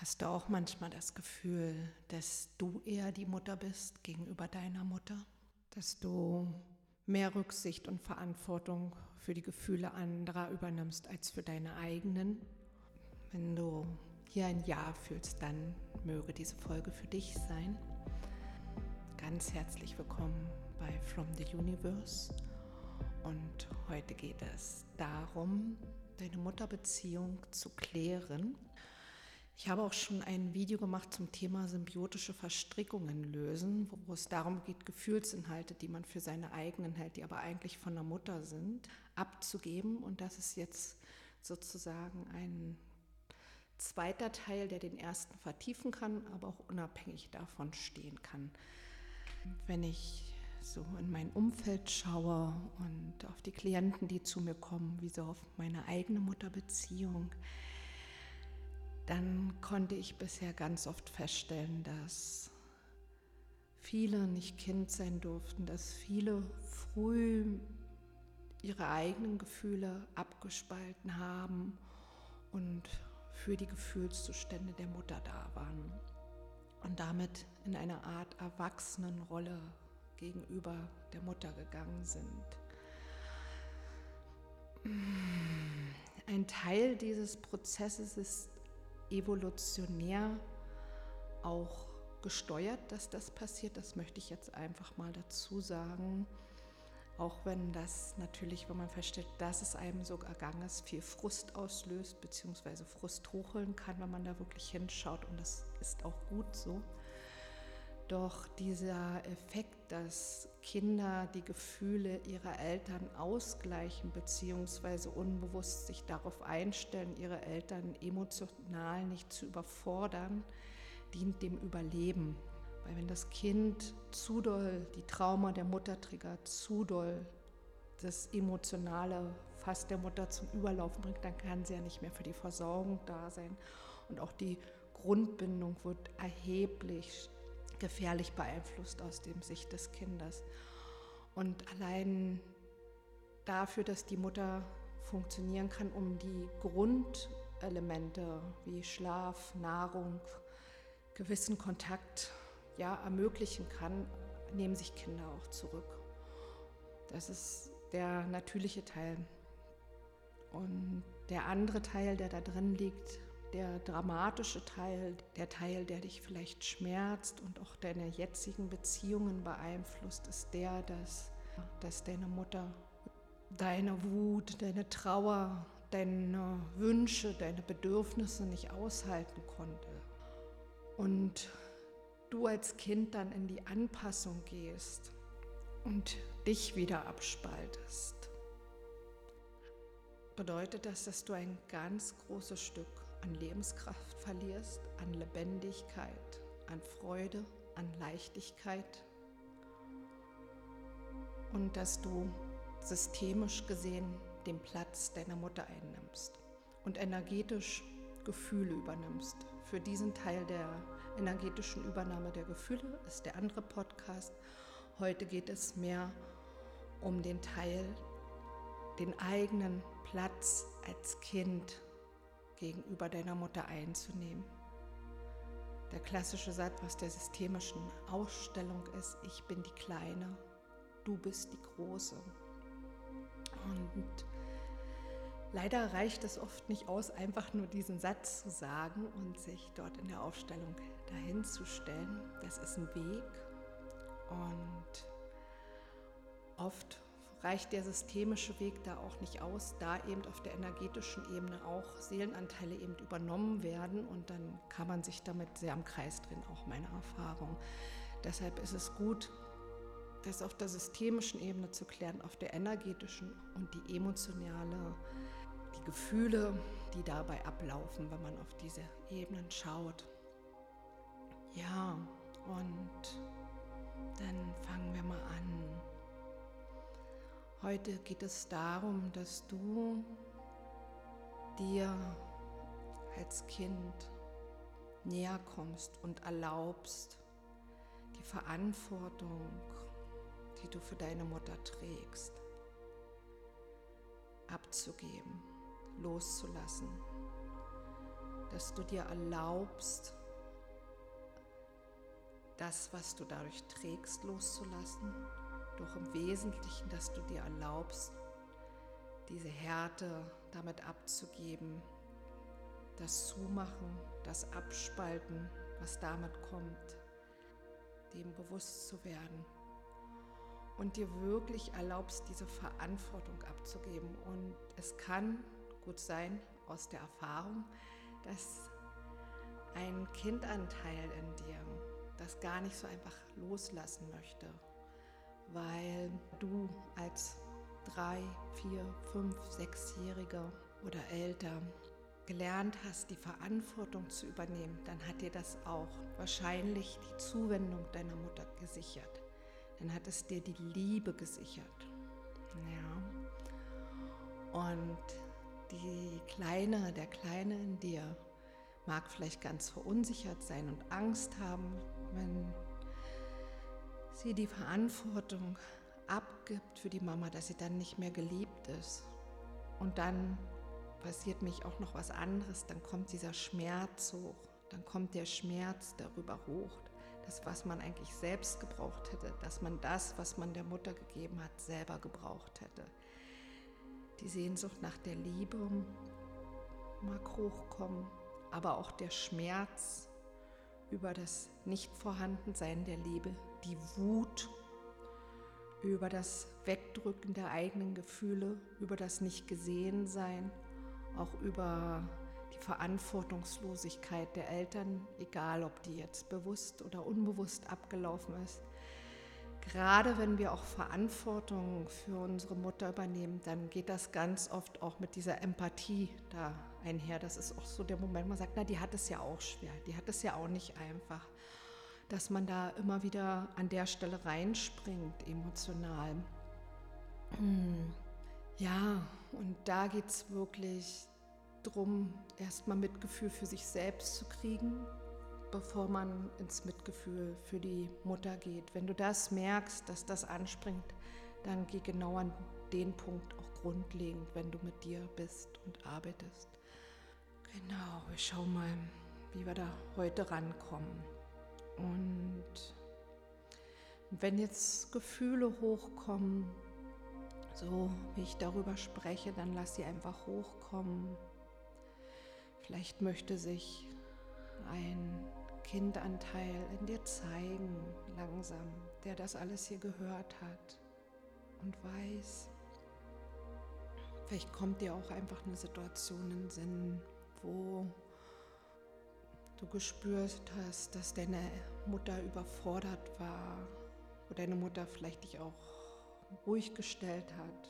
Hast du auch manchmal das Gefühl, dass du eher die Mutter bist gegenüber deiner Mutter? Dass du mehr Rücksicht und Verantwortung für die Gefühle anderer übernimmst als für deine eigenen? Wenn du hier ein Ja fühlst, dann möge diese Folge für dich sein. Ganz herzlich willkommen bei From the Universe. Und heute geht es darum, deine Mutterbeziehung zu klären ich habe auch schon ein Video gemacht zum Thema symbiotische Verstrickungen lösen, wo es darum geht, Gefühlsinhalte, die man für seine eigenen hält, die aber eigentlich von der Mutter sind, abzugeben. Und das ist jetzt sozusagen ein zweiter Teil, der den ersten vertiefen kann, aber auch unabhängig davon stehen kann. Wenn ich so in mein Umfeld schaue und auf die Klienten, die zu mir kommen, wie so auf meine eigene Mutterbeziehung, dann konnte ich bisher ganz oft feststellen, dass viele nicht Kind sein durften, dass viele früh ihre eigenen Gefühle abgespalten haben und für die Gefühlszustände der Mutter da waren und damit in eine Art Erwachsenenrolle gegenüber der Mutter gegangen sind. Ein Teil dieses Prozesses ist evolutionär auch gesteuert, dass das passiert. Das möchte ich jetzt einfach mal dazu sagen. Auch wenn das natürlich, wenn man feststellt, dass es einem so ergangen ist, viel Frust auslöst, beziehungsweise Frust hochholen kann, wenn man da wirklich hinschaut. Und das ist auch gut so. Doch dieser Effekt, dass Kinder die Gefühle ihrer Eltern ausgleichen bzw. unbewusst sich darauf einstellen, ihre Eltern emotional nicht zu überfordern, dient dem Überleben. Weil wenn das Kind zu doll die Trauma der Mutter triggert, zu doll das emotionale Fass der Mutter zum Überlaufen bringt, dann kann sie ja nicht mehr für die Versorgung da sein. Und auch die Grundbindung wird erheblich gefährlich beeinflusst aus dem Sicht des Kindes. Und allein dafür, dass die Mutter funktionieren kann, um die Grundelemente wie Schlaf, Nahrung, gewissen Kontakt ja, ermöglichen kann, nehmen sich Kinder auch zurück. Das ist der natürliche Teil. Und der andere Teil, der da drin liegt, der dramatische Teil, der Teil, der dich vielleicht schmerzt und auch deine jetzigen Beziehungen beeinflusst, ist der, dass, dass deine Mutter deine Wut, deine Trauer, deine Wünsche, deine Bedürfnisse nicht aushalten konnte. Und du als Kind dann in die Anpassung gehst und dich wieder abspaltest bedeutet das, dass du ein ganz großes Stück an Lebenskraft verlierst, an Lebendigkeit, an Freude, an Leichtigkeit und dass du systemisch gesehen den Platz deiner Mutter einnimmst und energetisch Gefühle übernimmst. Für diesen Teil der energetischen Übernahme der Gefühle ist der andere Podcast. Heute geht es mehr um den Teil den eigenen Platz als Kind gegenüber deiner Mutter einzunehmen. Der klassische Satz aus der systemischen Ausstellung ist, ich bin die Kleine, du bist die Große. Und leider reicht es oft nicht aus, einfach nur diesen Satz zu sagen und sich dort in der Aufstellung dahin zu stellen. Das ist ein Weg und oft reicht der systemische Weg da auch nicht aus, da eben auf der energetischen Ebene auch Seelenanteile eben übernommen werden und dann kann man sich damit sehr am Kreis drehen, auch meine Erfahrung. Deshalb ist es gut, das auf der systemischen Ebene zu klären, auf der energetischen und die emotionale, die Gefühle, die dabei ablaufen, wenn man auf diese Ebenen schaut. Ja, und dann fangen wir mal an. Heute geht es darum, dass du dir als Kind näher kommst und erlaubst, die Verantwortung, die du für deine Mutter trägst, abzugeben, loszulassen. dass du dir erlaubst, das, was du dadurch trägst, loszulassen, doch im Wesentlichen, dass du dir erlaubst, diese Härte damit abzugeben, das Zumachen, das Abspalten, was damit kommt, dem bewusst zu werden und dir wirklich erlaubst, diese Verantwortung abzugeben. Und es kann gut sein aus der Erfahrung, dass ein Kindanteil in dir das gar nicht so einfach loslassen möchte, weil du als drei, vier, fünf, sechsjähriger oder älter gelernt hast, die Verantwortung zu übernehmen, dann hat dir das auch wahrscheinlich die Zuwendung deiner Mutter gesichert. Dann hat es dir die Liebe gesichert. Ja. Und die Kleine, der Kleine in dir mag vielleicht ganz verunsichert sein und Angst haben, wenn sie die Verantwortung abgibt für die Mama, dass sie dann nicht mehr geliebt ist. Und dann passiert mich auch noch was anderes, dann kommt dieser Schmerz hoch, dann kommt der Schmerz darüber hoch, das, was man eigentlich selbst gebraucht hätte, dass man das, was man der Mutter gegeben hat, selber gebraucht hätte. Die Sehnsucht nach der Liebe mag hochkommen, aber auch der Schmerz über das Nichtvorhandensein der Liebe, die Wut über das Wegdrücken der eigenen Gefühle, über das Nicht-Gesehen-Sein, auch über die Verantwortungslosigkeit der Eltern, egal ob die jetzt bewusst oder unbewusst abgelaufen ist. Gerade wenn wir auch Verantwortung für unsere Mutter übernehmen, dann geht das ganz oft auch mit dieser Empathie da einher. Das ist auch so der Moment, man sagt, na, die hat es ja auch schwer, die hat es ja auch nicht einfach dass man da immer wieder an der Stelle reinspringt, emotional. Hm. Ja, und da geht es wirklich darum, erstmal Mitgefühl für sich selbst zu kriegen, bevor man ins Mitgefühl für die Mutter geht. Wenn du das merkst, dass das anspringt, dann geh genau an den Punkt auch grundlegend, wenn du mit dir bist und arbeitest. Genau, wir schauen mal, wie wir da heute rankommen. Und wenn jetzt Gefühle hochkommen, so wie ich darüber spreche, dann lass sie einfach hochkommen. Vielleicht möchte sich ein Kindanteil in dir zeigen, langsam, der das alles hier gehört hat und weiß. Vielleicht kommt dir auch einfach eine Situation in den Sinn, wo du gespürt hast, dass deine Mutter überfordert war, wo deine Mutter vielleicht dich auch ruhig gestellt hat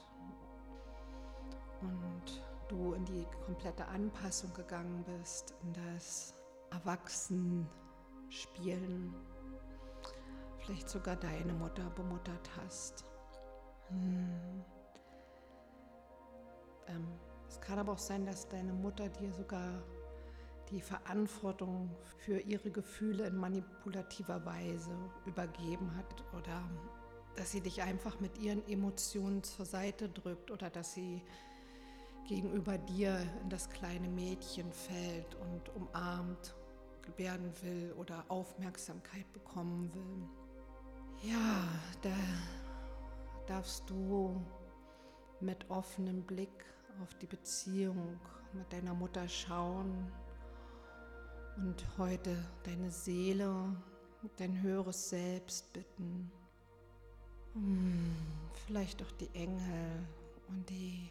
und du in die komplette Anpassung gegangen bist, in das Erwachsenspielen, vielleicht sogar deine Mutter bemuttert hast. Hm. Ähm, es kann aber auch sein, dass deine Mutter dir sogar die Verantwortung für ihre Gefühle in manipulativer Weise übergeben hat oder dass sie dich einfach mit ihren Emotionen zur Seite drückt oder dass sie gegenüber dir in das kleine Mädchen fällt und umarmt werden will oder Aufmerksamkeit bekommen will. Ja, da darfst du mit offenem Blick auf die Beziehung mit deiner Mutter schauen und heute deine Seele, dein höheres Selbst bitten, hm, vielleicht auch die Engel und die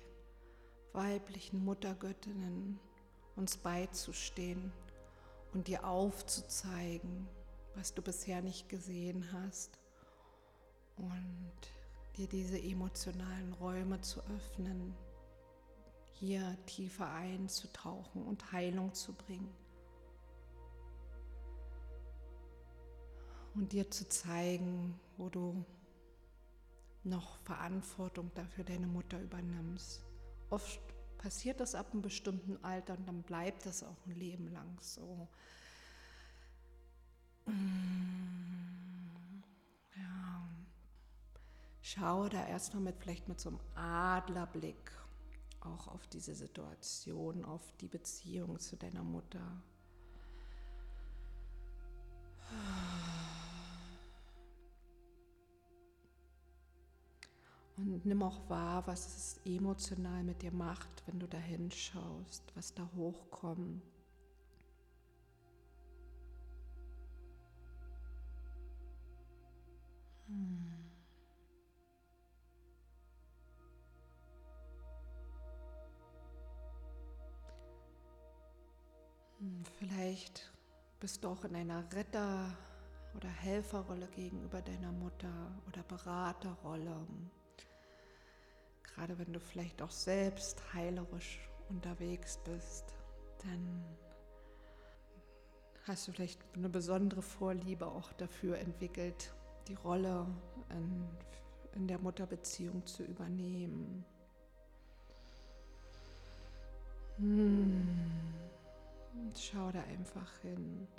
weiblichen Muttergöttinnen uns beizustehen und dir aufzuzeigen, was du bisher nicht gesehen hast und dir diese emotionalen Räume zu öffnen, hier tiefer einzutauchen und Heilung zu bringen. Und dir zu zeigen, wo du noch Verantwortung dafür deine Mutter übernimmst. Oft passiert das ab einem bestimmten Alter und dann bleibt das auch ein Leben lang so. Ja. Schau da erstmal mit vielleicht mit so einem Adlerblick auch auf diese Situation, auf die Beziehung zu deiner Mutter. Und nimm auch wahr, was es emotional mit dir macht, wenn du da hinschaust, was da hochkommt. Hm. hm vielleicht bist du auch in einer Retter- oder Helferrolle gegenüber deiner Mutter oder Beraterrolle. Gerade wenn du vielleicht auch selbst heilerisch unterwegs bist, dann hast du vielleicht eine besondere Vorliebe auch dafür entwickelt, die Rolle in, in der Mutterbeziehung zu übernehmen. Hm. Schau da einfach hin.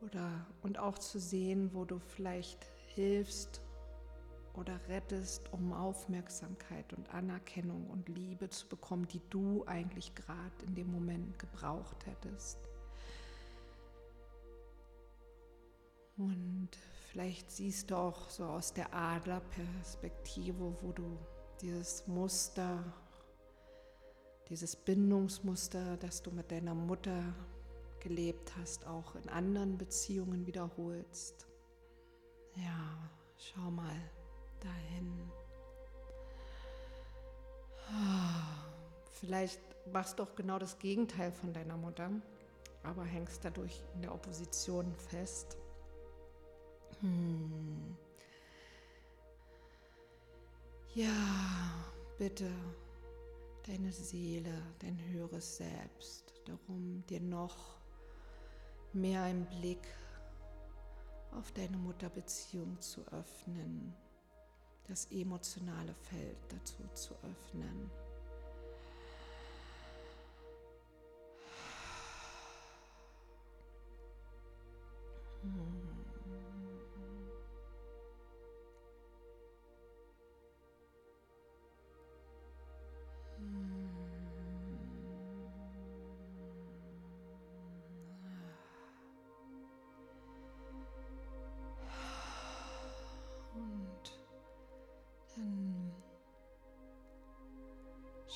Oder, und auch zu sehen, wo du vielleicht hilfst oder rettest, um Aufmerksamkeit und Anerkennung und Liebe zu bekommen, die du eigentlich gerade in dem Moment gebraucht hättest. Und vielleicht siehst du auch so aus der Adlerperspektive, wo du dieses Muster, dieses Bindungsmuster, das du mit deiner Mutter gelebt hast, auch in anderen Beziehungen wiederholst. Ja, schau mal dahin. Vielleicht machst du auch genau das Gegenteil von deiner Mutter, aber hängst dadurch in der Opposition fest. Hm. Ja, bitte deine Seele, dein höheres Selbst, darum dir noch mehr einen Blick auf deine Mutterbeziehung zu öffnen, das emotionale Feld dazu zu öffnen. Hmm.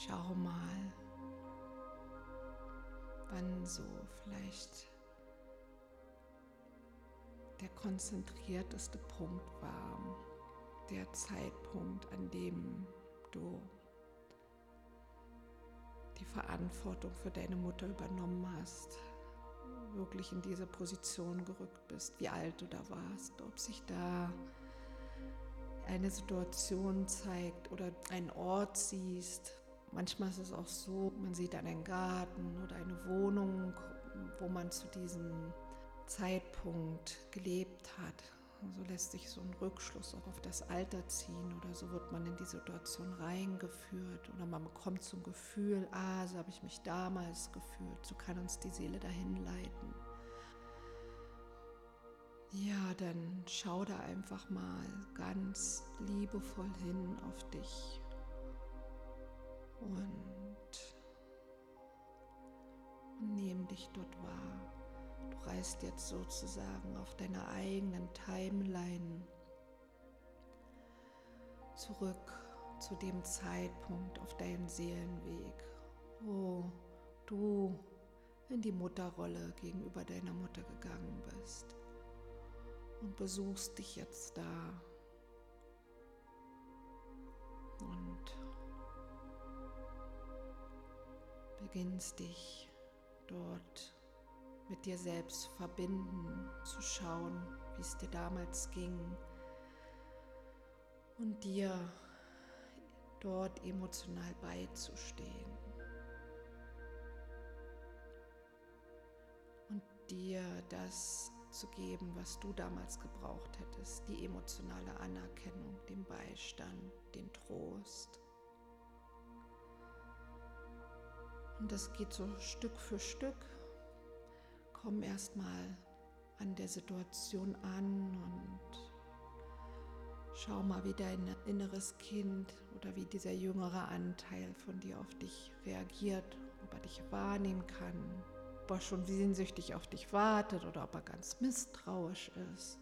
Schau mal, wann so vielleicht der konzentrierteste Punkt war, der Zeitpunkt, an dem du die Verantwortung für deine Mutter übernommen hast, wirklich in diese Position gerückt bist, wie alt du da warst, ob sich da eine Situation zeigt oder einen Ort siehst, Manchmal ist es auch so, man sieht einen Garten oder eine Wohnung, wo man zu diesem Zeitpunkt gelebt hat. So lässt sich so ein Rückschluss auch auf das Alter ziehen oder so wird man in die Situation reingeführt oder man bekommt so ein Gefühl, ah, so habe ich mich damals gefühlt, so kann uns die Seele dahin leiten. Ja, dann schau da einfach mal ganz liebevoll hin auf dich und, und nimm dich dort wahr. Du reist jetzt sozusagen auf deiner eigenen Timeline zurück zu dem Zeitpunkt auf deinem Seelenweg, wo du in die Mutterrolle gegenüber deiner Mutter gegangen bist und besuchst dich jetzt da und beginnst dich dort mit dir selbst verbinden, zu schauen, wie es dir damals ging und dir dort emotional beizustehen. Und dir das zu geben, was du damals gebraucht hättest, die emotionale Anerkennung, den Beistand, den Trost. Und das geht so Stück für Stück. Komm erstmal an der Situation an und Schau mal, wie dein inneres Kind oder wie dieser jüngere Anteil von dir auf dich reagiert, ob er dich wahrnehmen kann, ob er schon sehnsüchtig auf dich wartet oder ob er ganz misstrauisch ist.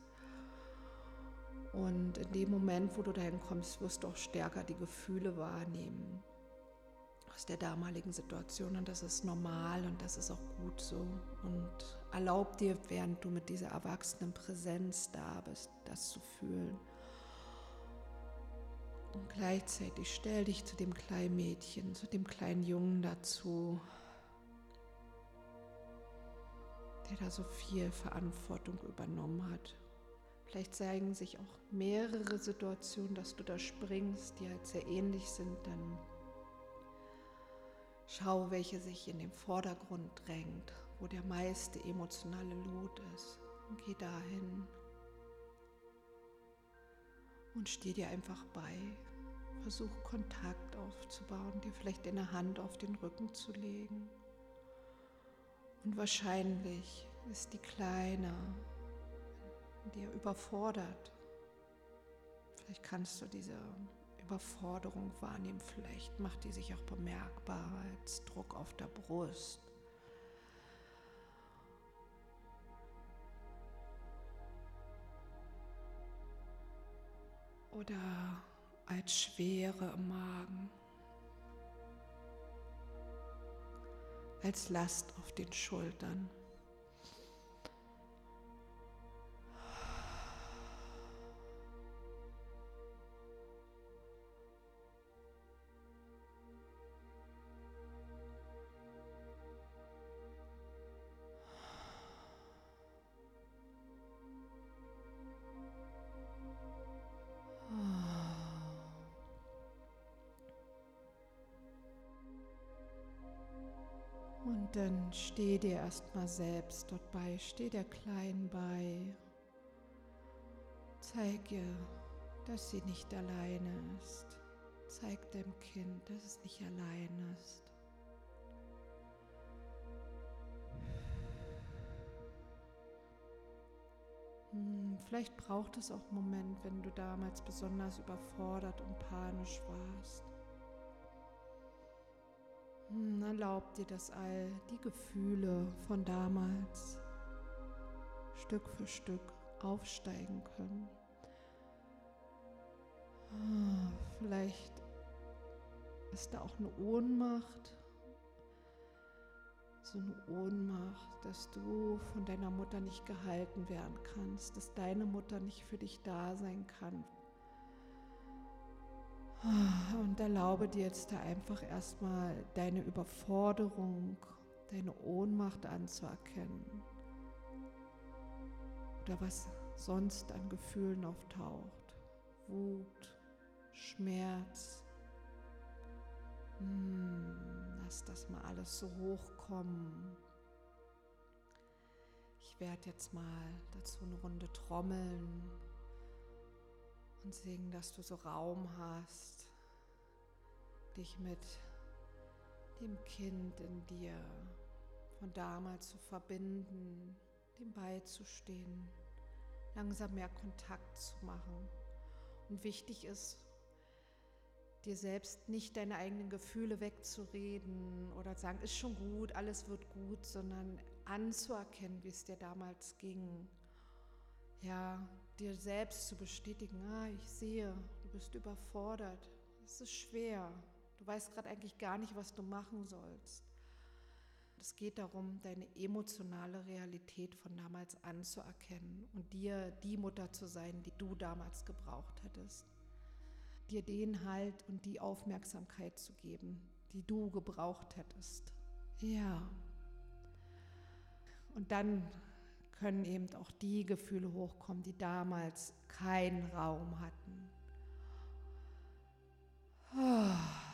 Und in dem Moment, wo du dahin kommst, wirst du auch stärker die Gefühle wahrnehmen aus der damaligen Situation. Und das ist normal und das ist auch gut so. Und erlaub dir, während du mit dieser erwachsenen Präsenz da bist, das zu fühlen. Und gleichzeitig stell dich zu dem kleinen Mädchen, zu dem kleinen Jungen dazu, der da so viel Verantwortung übernommen hat. Vielleicht zeigen sich auch mehrere Situationen, dass du da springst, die halt sehr ähnlich sind. Dann schau, welche sich in den Vordergrund drängt, wo der meiste emotionale Lot ist. Und geh dahin und steh dir einfach bei. Versuch Kontakt aufzubauen, dir vielleicht eine Hand auf den Rücken zu legen. Und wahrscheinlich ist die Kleine dir überfordert. Vielleicht kannst du diese Überforderung wahrnehmen. Vielleicht macht die sich auch bemerkbar als Druck auf der Brust. Oder als Schwere im Magen. Als Last auf den Schultern. Steh dir erstmal selbst dort bei, steh der Kleinen bei. Zeig ihr, dass sie nicht alleine ist. Zeig dem Kind, dass es nicht allein ist. Hm, vielleicht braucht es auch einen Moment, wenn du damals besonders überfordert und panisch warst. Hm, erlaub dir, dass all die Gefühle von damals Stück für Stück aufsteigen können. Ah, vielleicht ist da auch eine Ohnmacht, so eine Ohnmacht, dass du von deiner Mutter nicht gehalten werden kannst, dass deine Mutter nicht für dich da sein kann, und erlaube dir jetzt da einfach erstmal deine Überforderung, deine Ohnmacht anzuerkennen. Oder was sonst an Gefühlen auftaucht. Wut, Schmerz. Hm, lass das mal alles so hochkommen. Ich werde jetzt mal dazu eine Runde trommeln und singen, dass du so Raum hast, dich mit dem Kind in dir von damals zu verbinden, dem beizustehen, langsam mehr Kontakt zu machen. Und wichtig ist, dir selbst nicht deine eigenen Gefühle wegzureden oder sagen, ist schon gut, alles wird gut, sondern anzuerkennen, wie es dir damals ging. Ja, dir selbst zu bestätigen, ah, ich sehe, du bist überfordert, es ist schwer, du weißt gerade eigentlich gar nicht, was du machen sollst. Es geht darum, deine emotionale Realität von damals anzuerkennen und dir die Mutter zu sein, die du damals gebraucht hättest. Dir den Halt und die Aufmerksamkeit zu geben, die du gebraucht hättest. Ja. Und dann können eben auch die Gefühle hochkommen, die damals keinen Raum hatten. Oh.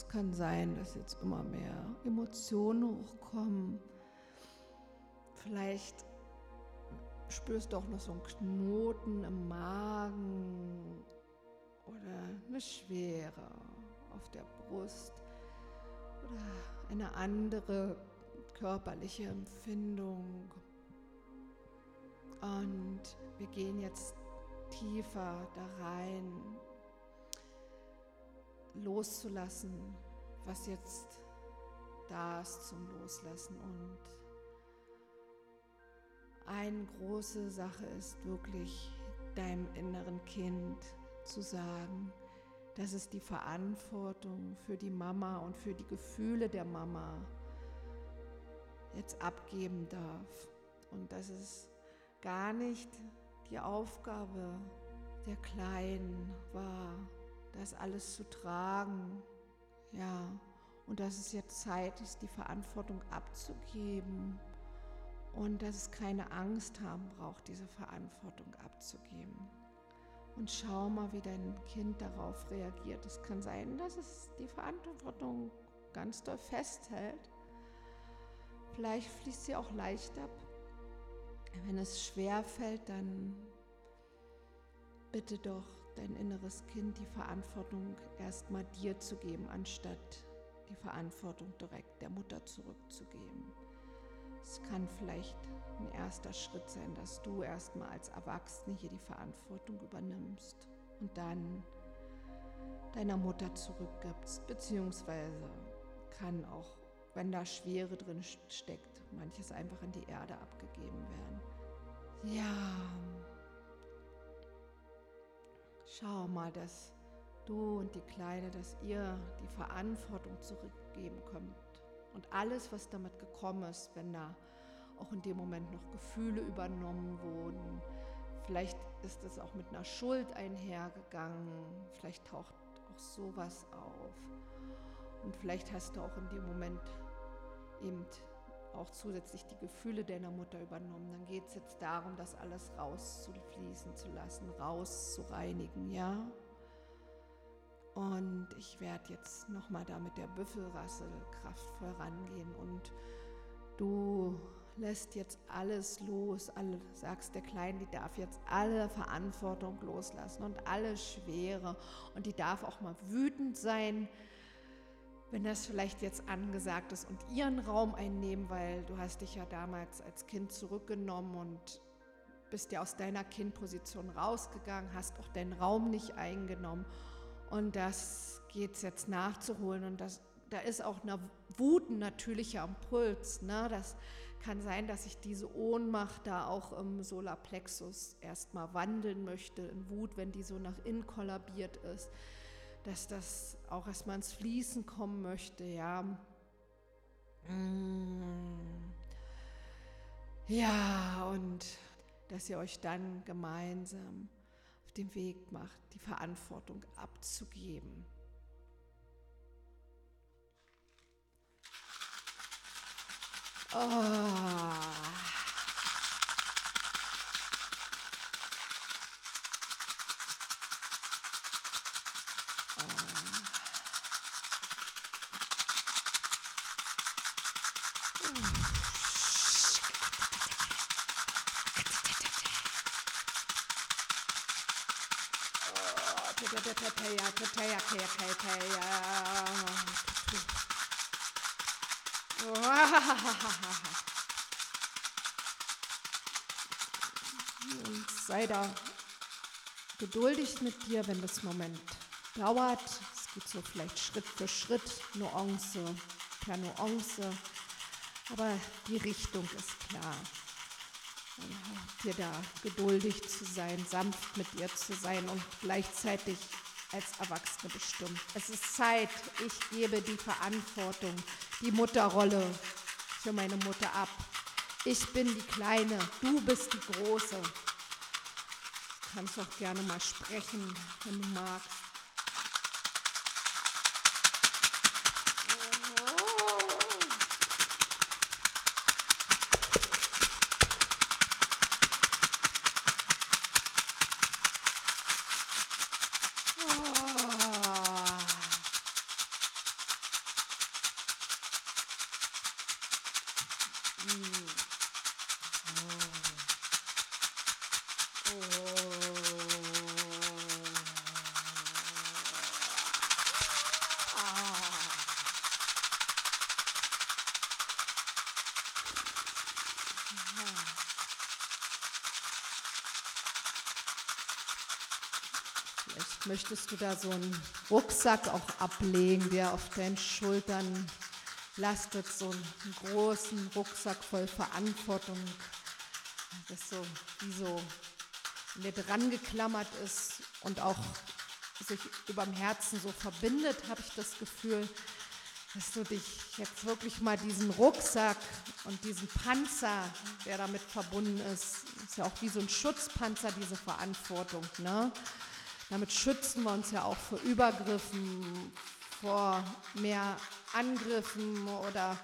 Es kann sein, dass jetzt immer mehr Emotionen hochkommen. Vielleicht spürst du auch noch so einen Knoten im Magen oder eine Schwere auf der Brust oder eine andere körperliche Empfindung. Und wir gehen jetzt tiefer da rein, loszulassen, was jetzt da ist zum Loslassen. Und eine große Sache ist wirklich deinem inneren Kind zu sagen, dass es die Verantwortung für die Mama und für die Gefühle der Mama jetzt abgeben darf. Und dass es gar nicht die Aufgabe der Kleinen war, das alles zu tragen. Ja, und dass es jetzt Zeit ist, die Verantwortung abzugeben und dass es keine Angst haben braucht, diese Verantwortung abzugeben. Und schau mal, wie dein Kind darauf reagiert. Es kann sein, dass es die Verantwortung ganz doll festhält. Vielleicht fließt sie auch leicht ab. Wenn es schwer fällt, dann bitte doch dein inneres Kind die Verantwortung erstmal dir zu geben, anstatt die Verantwortung direkt der Mutter zurückzugeben. Es kann vielleicht ein erster Schritt sein, dass du erstmal als Erwachsene hier die Verantwortung übernimmst und dann deiner Mutter zurückgibst, beziehungsweise kann auch, wenn da Schwere drin steckt, manches einfach in die Erde abgegeben werden. Ja, schau mal, dass du und die Kleine, dass ihr die Verantwortung zurückgeben könnt. Und alles, was damit gekommen ist, wenn da auch in dem Moment noch Gefühle übernommen wurden, vielleicht ist es auch mit einer Schuld einhergegangen, vielleicht taucht auch sowas auf. Und vielleicht hast du auch in dem Moment eben auch zusätzlich die Gefühle deiner Mutter übernommen. Dann geht es jetzt darum, das alles rauszufließen zu lassen, rauszureinigen, ja? Und ich werde jetzt nochmal da mit der Büffelrassel kraftvoll rangehen und du lässt jetzt alles los, alle, sagst der Kleinen, die darf jetzt alle Verantwortung loslassen und alle Schwere und die darf auch mal wütend sein, wenn das vielleicht jetzt angesagt ist und ihren Raum einnehmen, weil du hast dich ja damals als Kind zurückgenommen und bist ja aus deiner Kindposition rausgegangen, hast auch deinen Raum nicht eingenommen und das geht es jetzt nachzuholen und das, da ist auch eine Wut ein natürlicher Impuls. Ne? Das kann sein, dass sich diese Ohnmacht da auch im Solarplexus erstmal wandeln möchte in Wut, wenn die so nach innen kollabiert ist dass das auch erstmal ins Fließen kommen möchte, ja. Mm. Ja, und dass ihr euch dann gemeinsam auf den Weg macht, die Verantwortung abzugeben. Oh. Und sei da geduldig mit dir, wenn das Moment dauert. Es geht so vielleicht Schritt für Schritt, Nuance per Nuance. Aber die Richtung ist klar. Dir da geduldig zu sein, sanft mit dir zu sein und gleichzeitig als Erwachsene bestimmt. Es ist Zeit, ich gebe die Verantwortung, die Mutterrolle für meine Mutter ab. Ich bin die Kleine, du bist die Große. Du kannst auch gerne mal sprechen, wenn du magst. Möchtest du da so einen Rucksack auch ablegen, der auf deinen Schultern lastet, so einen großen Rucksack voll Verantwortung, das so wie so mir dran geklammert ist und auch sich überm Herzen so verbindet, habe ich das Gefühl, dass du dich jetzt wirklich mal diesen Rucksack und diesen Panzer, der damit verbunden ist, ist ja auch wie so ein Schutzpanzer, diese Verantwortung. Ne? Damit schützen wir uns ja auch vor Übergriffen, vor mehr Angriffen oder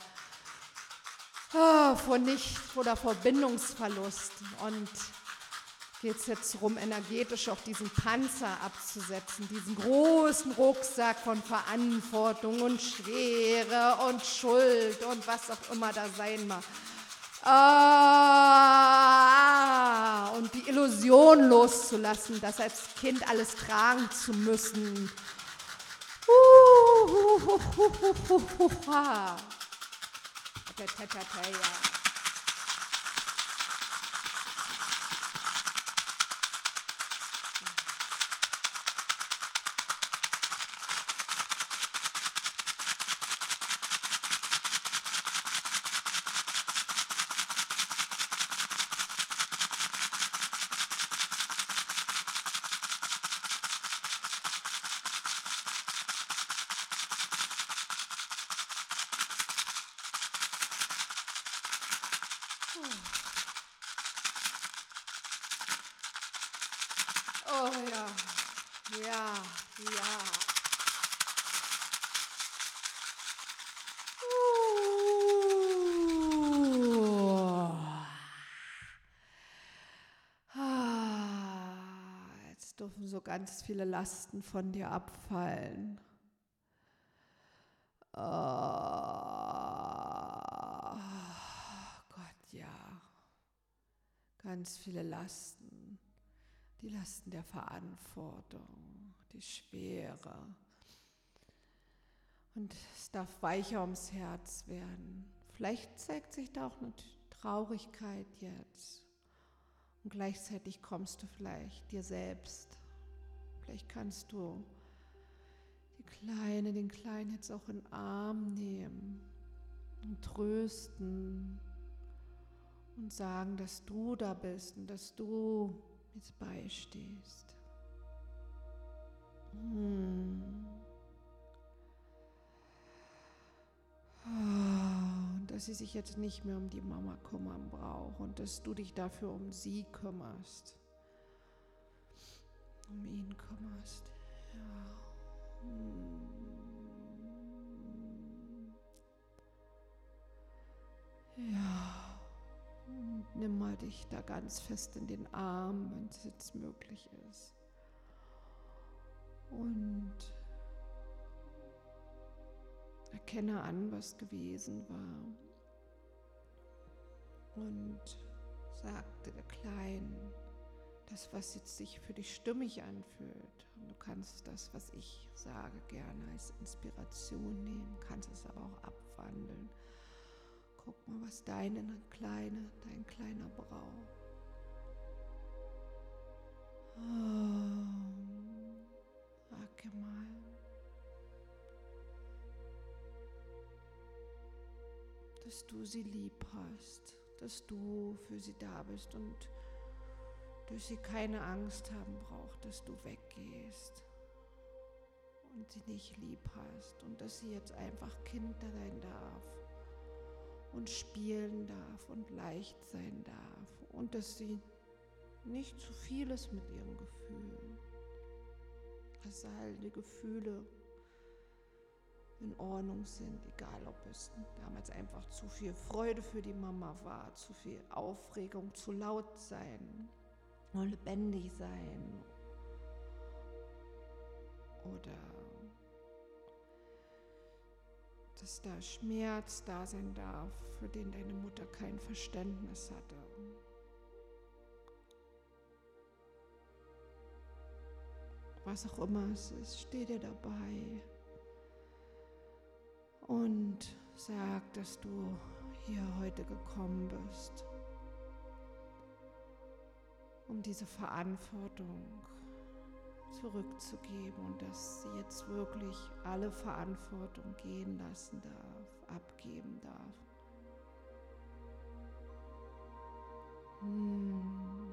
oh, vor nicht oder vor Bindungsverlust. Und geht es jetzt darum, energetisch auch diesen Panzer abzusetzen, diesen großen Rucksack von Verantwortung und Schwere und Schuld und was auch immer da sein mag. Ah, und die Illusion loszulassen, das als Kind alles tragen zu müssen. Uh, uh, uh, uh, uh, uh, uh, uh. Ganz viele Lasten von dir abfallen. Oh Gott, ja. Ganz viele Lasten die Lasten der Verantwortung, die Schwere. Und es darf weicher ums Herz werden. Vielleicht zeigt sich da auch eine Traurigkeit jetzt. Und gleichzeitig kommst du vielleicht dir selbst. Vielleicht kannst du die Kleine, den Kleinen jetzt auch in den Arm nehmen und trösten und sagen, dass du da bist und dass du jetzt beistehst. Hm. Und dass sie sich jetzt nicht mehr um die Mama kümmern braucht und dass du dich dafür um sie kümmerst. Um ihn kümmerst. Ja. Ja. Nimm mal dich da ganz fest in den Arm, wenn es jetzt möglich ist. Und erkenne an, was gewesen war. Und sagte der Kleinen, das, was jetzt sich für dich stimmig anfühlt. Und du kannst das, was ich sage, gerne als Inspiration nehmen, kannst es aber auch abwandeln. Guck mal, was deine Kleine, dein Kleiner braucht. Oh, sag mal. Dass du sie lieb hast, dass du für sie da bist und dass sie keine Angst haben braucht, dass du weggehst und sie nicht lieb hast und dass sie jetzt einfach Kind sein darf und spielen darf und leicht sein darf und dass sie nicht zu viel ist mit ihren Gefühlen. Dass all die Gefühle in Ordnung sind, egal ob es damals einfach zu viel Freude für die Mama war, zu viel Aufregung, zu laut sein, nur lebendig sein oder dass da Schmerz da sein darf, für den deine Mutter kein Verständnis hatte. Was auch immer es ist, steh dir dabei und sag, dass du hier heute gekommen bist um diese Verantwortung zurückzugeben und dass sie jetzt wirklich alle Verantwortung gehen lassen darf, abgeben darf. Hm.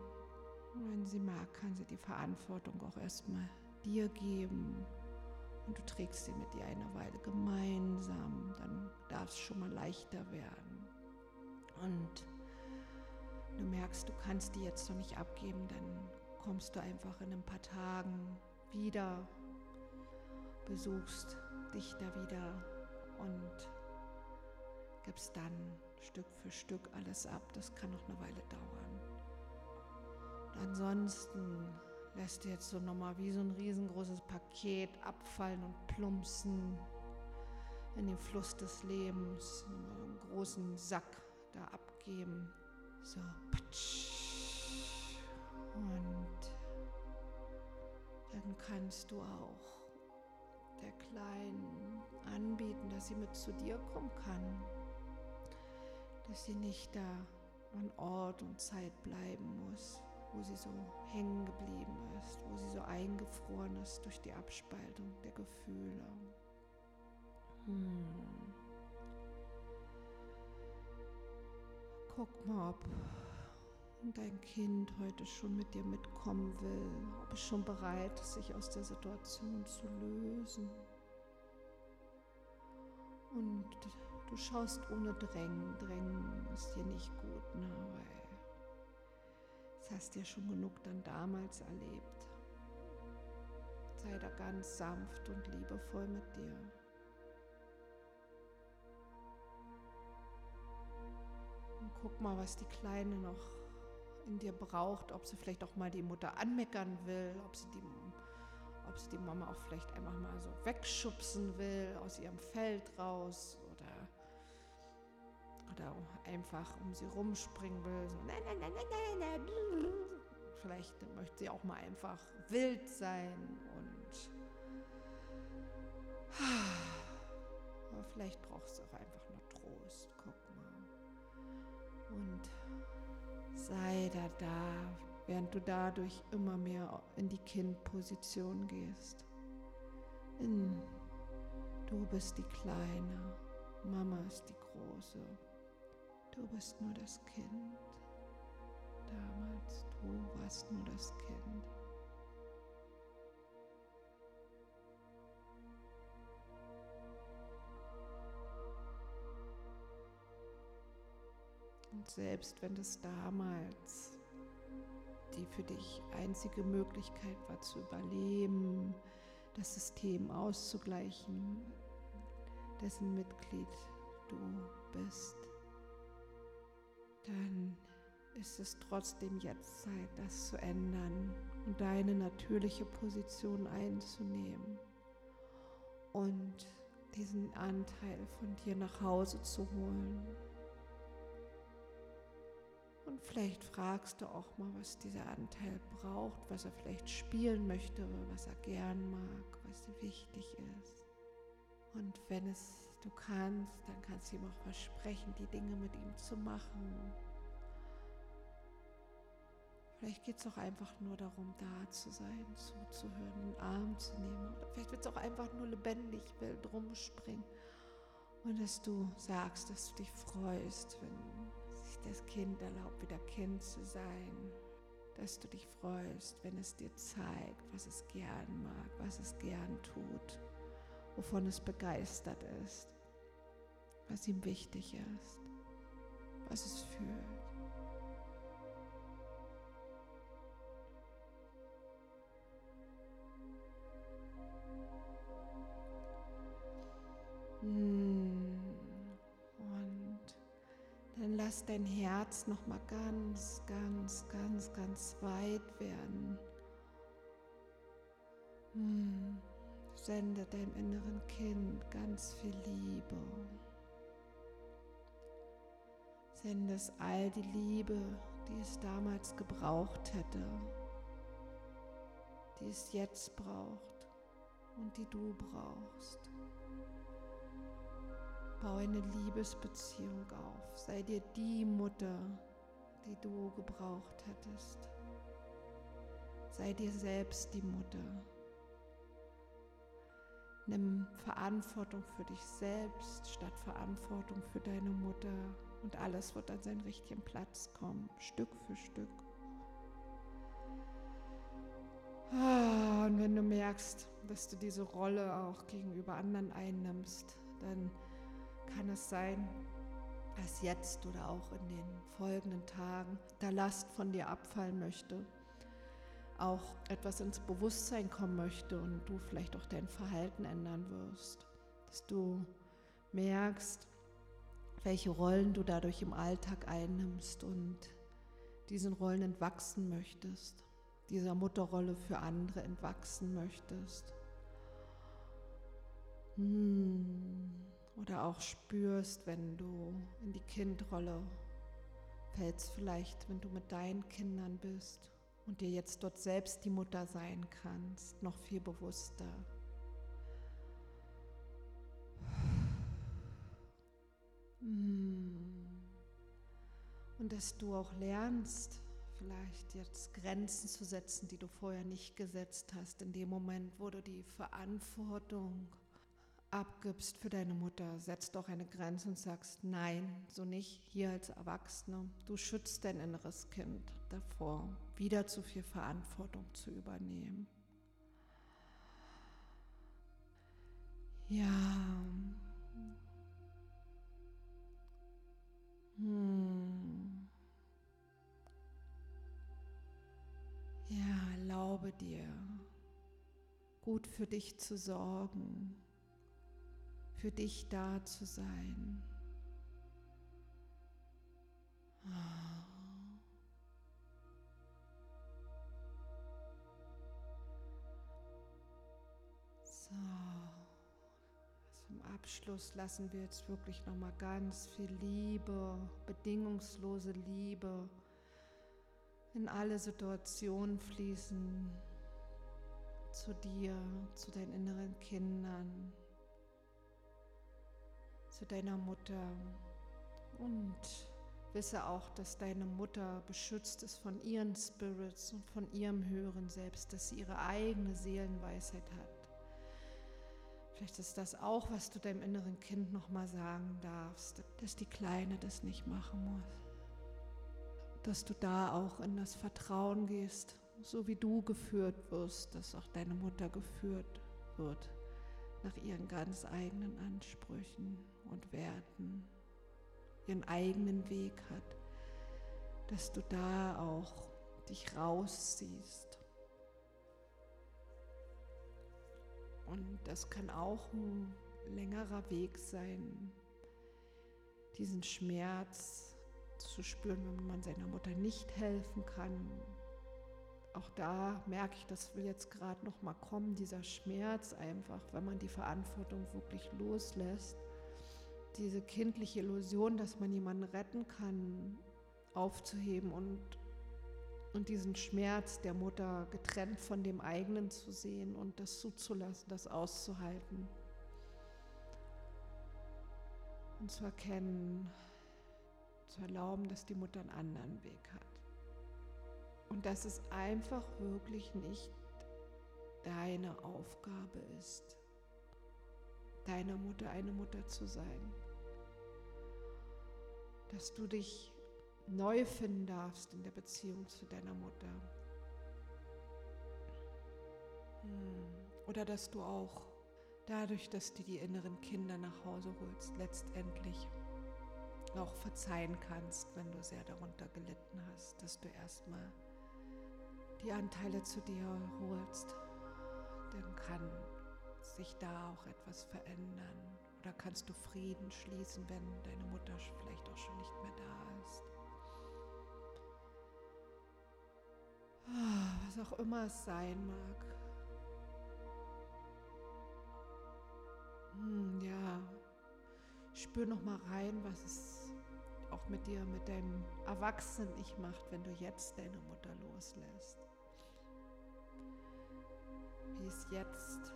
Wenn sie mag, kann sie die Verantwortung auch erstmal dir geben und du trägst sie mit ihr eine Weile gemeinsam, dann darf es schon mal leichter werden. Und du merkst, du kannst die jetzt noch nicht abgeben, dann kommst du einfach in ein paar Tagen wieder, besuchst dich da wieder und gibst dann Stück für Stück alles ab. Das kann noch eine Weile dauern. Und ansonsten lässt du jetzt so nochmal wie so ein riesengroßes Paket abfallen und plumpsen in den Fluss des Lebens, einen großen Sack da abgeben. So. Und dann kannst du auch der Kleinen anbieten, dass sie mit zu dir kommen kann. Dass sie nicht da an Ort und Zeit bleiben muss wo sie so hängen geblieben ist, wo sie so eingefroren ist durch die Abspaltung der Gefühle. Hm. Guck mal, ob dein Kind heute schon mit dir mitkommen will, ob es schon bereit ist, sich aus der Situation zu lösen. Und du schaust ohne Drängen. Drängen ist dir nicht gut, ne? weil das hast du ja schon genug dann damals erlebt. Sei da ganz sanft und liebevoll mit dir. Und guck mal, was die Kleine noch in dir braucht, ob sie vielleicht auch mal die Mutter anmeckern will, ob sie die, ob sie die Mama auch vielleicht einfach mal so wegschubsen will aus ihrem Feld raus oder oder einfach um sie rumspringen will. So, nein, nein, nein. Vielleicht möchte sie auch mal einfach wild sein und aber vielleicht brauchst du auch einfach Und sei da da, während du dadurch immer mehr in die Kindposition gehst. In, du bist die Kleine, Mama ist die Große. Du bist nur das Kind. Damals, du warst nur das Kind. Und selbst wenn das damals die für dich einzige Möglichkeit war zu überleben, das System auszugleichen, dessen Mitglied du bist, dann ist es trotzdem jetzt Zeit, das zu ändern und deine natürliche Position einzunehmen und diesen Anteil von dir nach Hause zu holen. Und vielleicht fragst du auch mal, was dieser Anteil braucht, was er vielleicht spielen möchte, was er gern mag, was wichtig ist. Und wenn es du kannst, dann kannst du ihm auch versprechen, die Dinge mit ihm zu machen. Vielleicht geht es auch einfach nur darum, da zu sein, zuzuhören, einen Arm zu nehmen. Oder vielleicht wird es auch einfach nur lebendig wild rumspringen. Und dass du sagst, dass du dich freust, wenn das Kind erlaubt, wieder Kind zu sein. Dass du dich freust, wenn es dir zeigt, was es gern mag, was es gern tut wovon es begeistert ist, was ihm wichtig ist, was es fühlt. Hm. Dann lass dein Herz noch mal ganz, ganz, ganz, ganz weit werden. Hm. Sende deinem inneren Kind ganz viel Liebe. Sende es all die Liebe, die es damals gebraucht hätte, die es jetzt braucht und die du brauchst. Bau eine Liebesbeziehung auf. Sei dir die Mutter, die du gebraucht hättest. Sei dir selbst die Mutter. Nimm Verantwortung für dich selbst statt Verantwortung für deine Mutter und alles wird an seinen richtigen Platz kommen, Stück für Stück. Ah, und wenn du merkst, dass du diese Rolle auch gegenüber anderen einnimmst, dann kann es sein, dass jetzt oder auch in den folgenden Tagen da Last von dir abfallen möchte, auch etwas ins Bewusstsein kommen möchte und du vielleicht auch dein Verhalten ändern wirst, dass du merkst, welche Rollen du dadurch im Alltag einnimmst und diesen Rollen entwachsen möchtest, dieser Mutterrolle für andere entwachsen möchtest. Hm. Oder auch spürst, wenn du in die Kindrolle fällst, vielleicht wenn du mit deinen Kindern bist und dir jetzt dort selbst die Mutter sein kannst, noch viel bewusster. Hm. Und dass du auch lernst, vielleicht jetzt Grenzen zu setzen, die du vorher nicht gesetzt hast, in dem Moment, wo du die Verantwortung abgibst für deine Mutter, setzt doch eine Grenze und sagst, nein, so nicht hier als Erwachsene. Du schützt dein inneres Kind davor, wieder zu viel Verantwortung zu übernehmen. Ja. Hm. Ja, erlaube dir, gut für dich zu sorgen für dich da zu sein. So, zum Abschluss lassen wir jetzt wirklich noch mal ganz viel Liebe, bedingungslose Liebe in alle Situationen fließen, zu dir, zu deinen inneren Kindern zu deiner Mutter und wisse auch, dass deine Mutter beschützt ist von ihren Spirits und von ihrem höheren Selbst, dass sie ihre eigene Seelenweisheit hat. Vielleicht ist das auch, was du deinem inneren Kind nochmal sagen darfst, dass die Kleine das nicht machen muss. Dass du da auch in das Vertrauen gehst, so wie du geführt wirst, dass auch deine Mutter geführt wird nach ihren ganz eigenen Ansprüchen und Werten, ihren eigenen Weg hat, dass du da auch dich rausziehst. Und das kann auch ein längerer Weg sein, diesen Schmerz zu spüren, wenn man seiner Mutter nicht helfen kann, auch da merke ich, das will jetzt gerade noch mal kommen, dieser Schmerz einfach, wenn man die Verantwortung wirklich loslässt. Diese kindliche Illusion, dass man jemanden retten kann, aufzuheben und, und diesen Schmerz der Mutter getrennt von dem eigenen zu sehen und das zuzulassen, das auszuhalten. Und zu erkennen, zu erlauben, dass die Mutter einen anderen Weg hat. Und dass es einfach wirklich nicht deine Aufgabe ist, deiner Mutter eine Mutter zu sein. Dass du dich neu finden darfst in der Beziehung zu deiner Mutter. Hm. Oder dass du auch dadurch, dass du die inneren Kinder nach Hause holst, letztendlich auch verzeihen kannst, wenn du sehr darunter gelitten hast, dass du erstmal die Anteile zu dir holst, dann kann sich da auch etwas verändern. Oder kannst du Frieden schließen, wenn deine Mutter vielleicht auch schon nicht mehr da ist. Ah, was auch immer es sein mag. Hm, ja, spür noch mal rein, was es auch mit dir, mit deinem Erwachsenen-Ich macht, wenn du jetzt deine Mutter loslässt wie es jetzt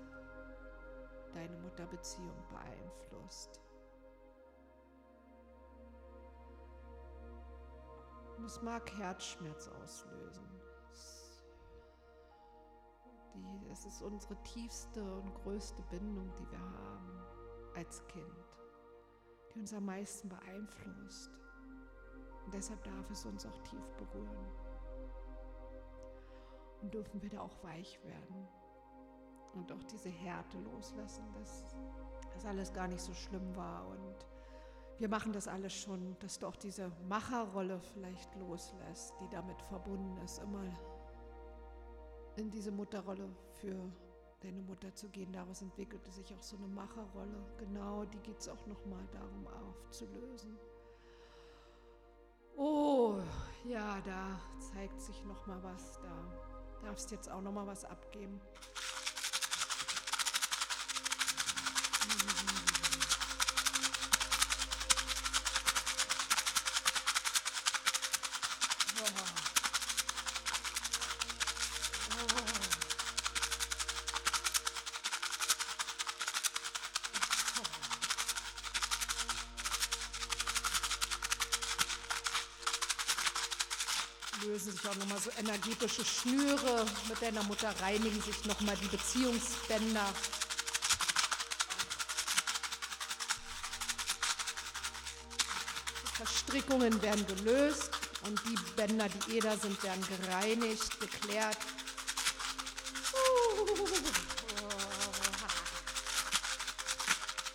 deine Mutterbeziehung beeinflusst. Und es mag Herzschmerz auslösen. Es ist unsere tiefste und größte Bindung, die wir haben als Kind, die uns am meisten beeinflusst. Und deshalb darf es uns auch tief berühren. Und dürfen wir da auch weich werden und auch diese Härte loslassen, dass das alles gar nicht so schlimm war und wir machen das alles schon, dass du auch diese Macherrolle vielleicht loslässt, die damit verbunden ist, immer in diese Mutterrolle für deine Mutter zu gehen. Daraus entwickelte sich auch so eine Macherrolle. Genau, die geht es auch nochmal darum aufzulösen. Oh, ja, da zeigt sich nochmal was. Da darfst jetzt auch nochmal was abgeben. Lösen sich auch nochmal so energetische Schnüre. Mit deiner Mutter reinigen sich nochmal die Beziehungsbänder. Verstrickungen werden gelöst und die Bänder, die eh da sind, werden gereinigt, geklärt.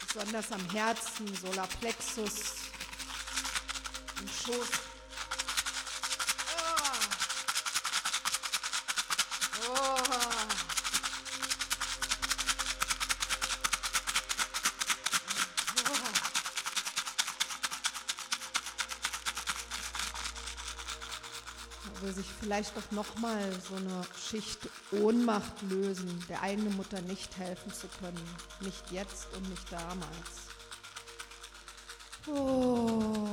Besonders am Herzen, Solarplexus, im Schoß. Vielleicht doch nochmal so eine Schicht Ohnmacht lösen, der eigenen Mutter nicht helfen zu können. Nicht jetzt und nicht damals. Oh,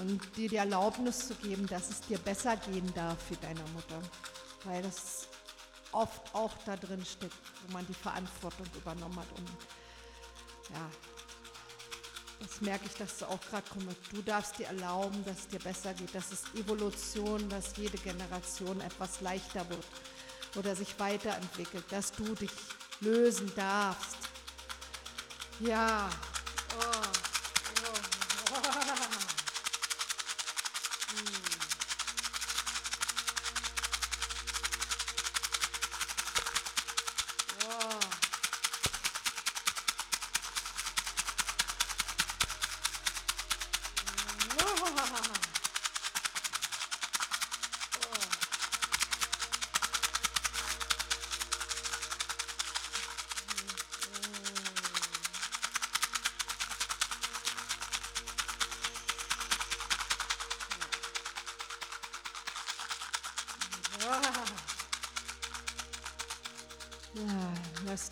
und dir die Erlaubnis zu geben, dass es dir besser gehen darf wie deiner Mutter. Weil das oft auch da drin steckt, wo man die Verantwortung übernommen hat. Und ja, das merke ich, dass du auch gerade kommst. Du darfst dir erlauben, dass es dir besser geht. Das ist Evolution, dass jede Generation etwas leichter wird oder sich weiterentwickelt, dass du dich lösen darfst. Ja. Oh.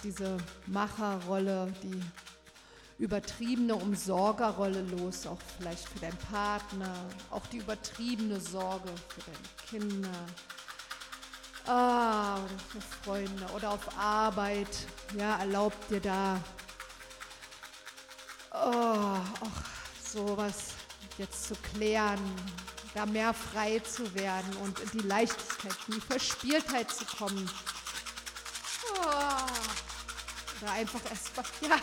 Diese Macherrolle, die übertriebene Umsorgerrolle los, auch vielleicht für deinen Partner, auch die übertriebene Sorge für deine Kinder. Ah, oder für Freunde oder auf Arbeit. Ja, erlaubt dir da oh, auch sowas jetzt zu klären, da mehr frei zu werden und in die Leichtigkeit, in die Verspieltheit zu kommen. Oder einfach erstmal, ja,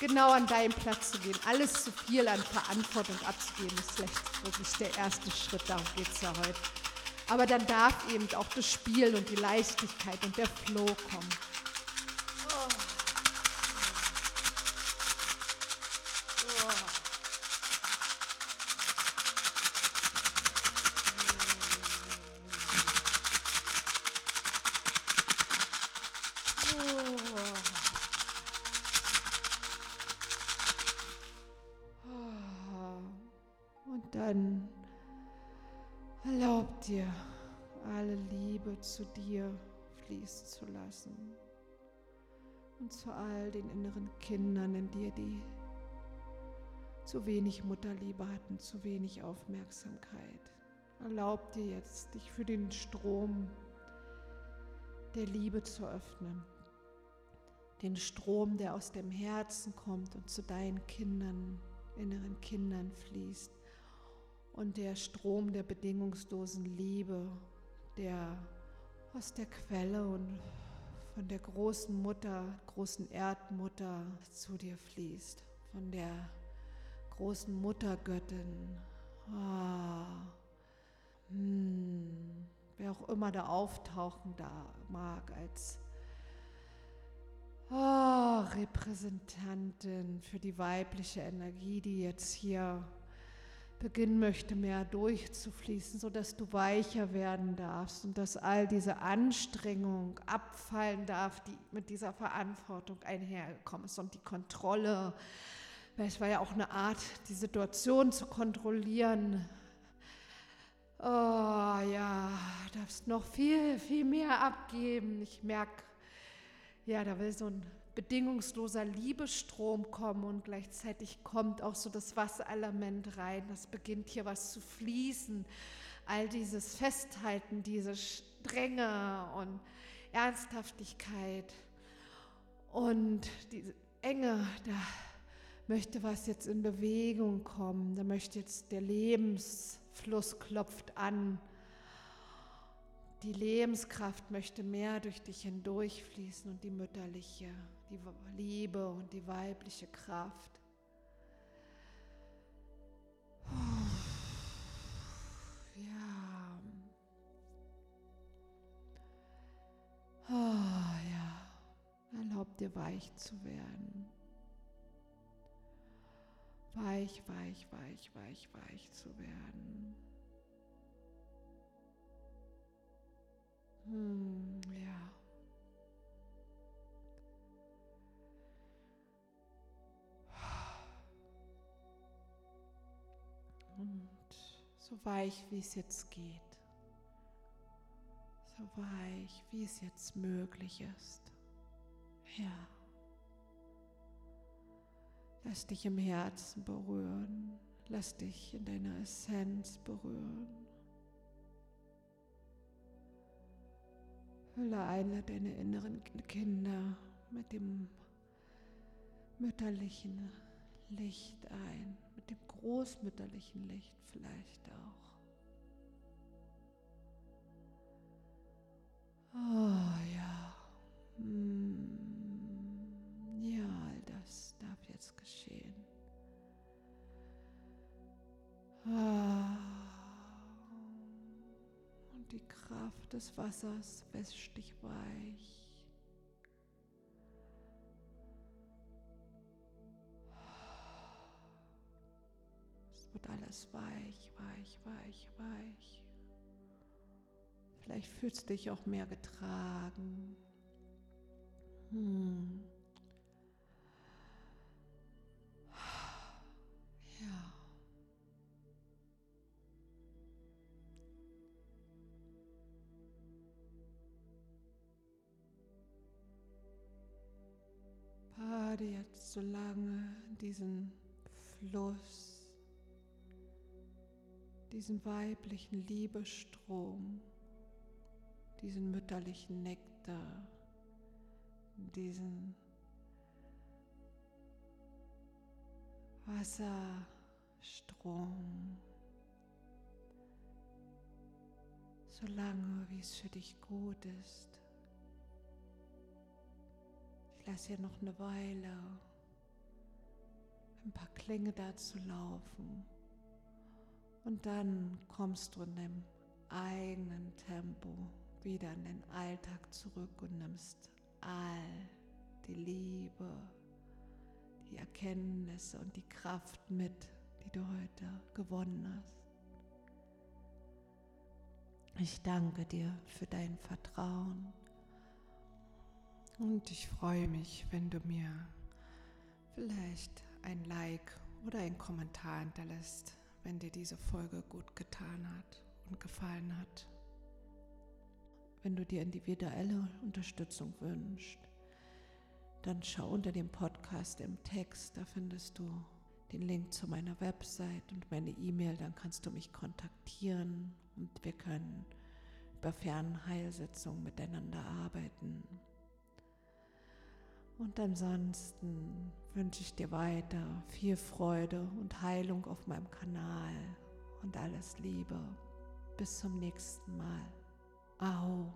genau an deinen Platz zu gehen. Alles zu viel an Verantwortung abzugeben, ist vielleicht wirklich der erste Schritt. Darum geht es ja heute. Aber dann darf eben auch das Spiel und die Leichtigkeit und der Flow kommen. Lassen und zu all den inneren Kindern in dir, die zu wenig Mutterliebe hatten, zu wenig Aufmerksamkeit. Erlaub dir jetzt, dich für den Strom der Liebe zu öffnen. Den Strom, der aus dem Herzen kommt und zu deinen Kindern, inneren Kindern fließt und der Strom der bedingungslosen Liebe, der aus der Quelle und von der großen Mutter, großen Erdmutter zu dir fließt, von der großen Muttergöttin. Ah. Hm. Wer auch immer da auftauchen da mag als oh, Repräsentantin für die weibliche Energie, die jetzt hier beginnen möchte, mehr durchzufließen, sodass du weicher werden darfst und dass all diese Anstrengung abfallen darf, die mit dieser Verantwortung einhergekommen ist und die Kontrolle. Weil es war ja auch eine Art, die Situation zu kontrollieren. Oh ja, darfst noch viel, viel mehr abgeben. Ich merke, ja, da will so ein bedingungsloser Liebestrom kommen und gleichzeitig kommt auch so das Wasserelement rein. Das beginnt hier was zu fließen. All dieses Festhalten, diese Strenge und Ernsthaftigkeit und diese Enge, da möchte was jetzt in Bewegung kommen. Da möchte jetzt der Lebensfluss klopft an. Die Lebenskraft möchte mehr durch dich hindurchfließen und die mütterliche die Liebe und die weibliche Kraft. Ja. Oh, ja. Erlaub dir weich zu werden. Weich, weich, weich, weich, weich zu werden. Hm, ja. Und so weich, wie es jetzt geht. So weich, wie es jetzt möglich ist. Ja. Lass dich im Herzen berühren. Lass dich in deiner Essenz berühren. Hülle eine deine inneren Kinder mit dem mütterlichen Licht ein mit dem großmütterlichen Licht vielleicht auch. Oh ja. Hm. Ja, all das darf jetzt geschehen. Ah. Und die Kraft des Wassers wäscht dich weich. Weich, weich. Vielleicht fühlst du dich auch mehr getragen. Hm. Ja. Bade jetzt so lange diesen Fluss diesen weiblichen Liebestrom, diesen mütterlichen Nektar, diesen Wasserstrom, solange wie es für dich gut ist. Ich lasse hier noch eine Weile ein paar Klänge dazu laufen. Und dann kommst du in dem eigenen Tempo wieder in den Alltag zurück und nimmst all die Liebe, die Erkenntnisse und die Kraft mit, die du heute gewonnen hast. Ich danke dir für dein Vertrauen und ich freue mich, wenn du mir vielleicht ein Like oder einen Kommentar hinterlässt wenn dir diese Folge gut getan hat und gefallen hat. Wenn du dir individuelle Unterstützung wünschst, dann schau unter dem Podcast im Text, da findest du den Link zu meiner Website und meine E-Mail, dann kannst du mich kontaktieren und wir können über Fernheilsitzungen miteinander arbeiten. Und ansonsten wünsche ich dir weiter viel Freude und Heilung auf meinem Kanal und alles Liebe. Bis zum nächsten Mal. Aho.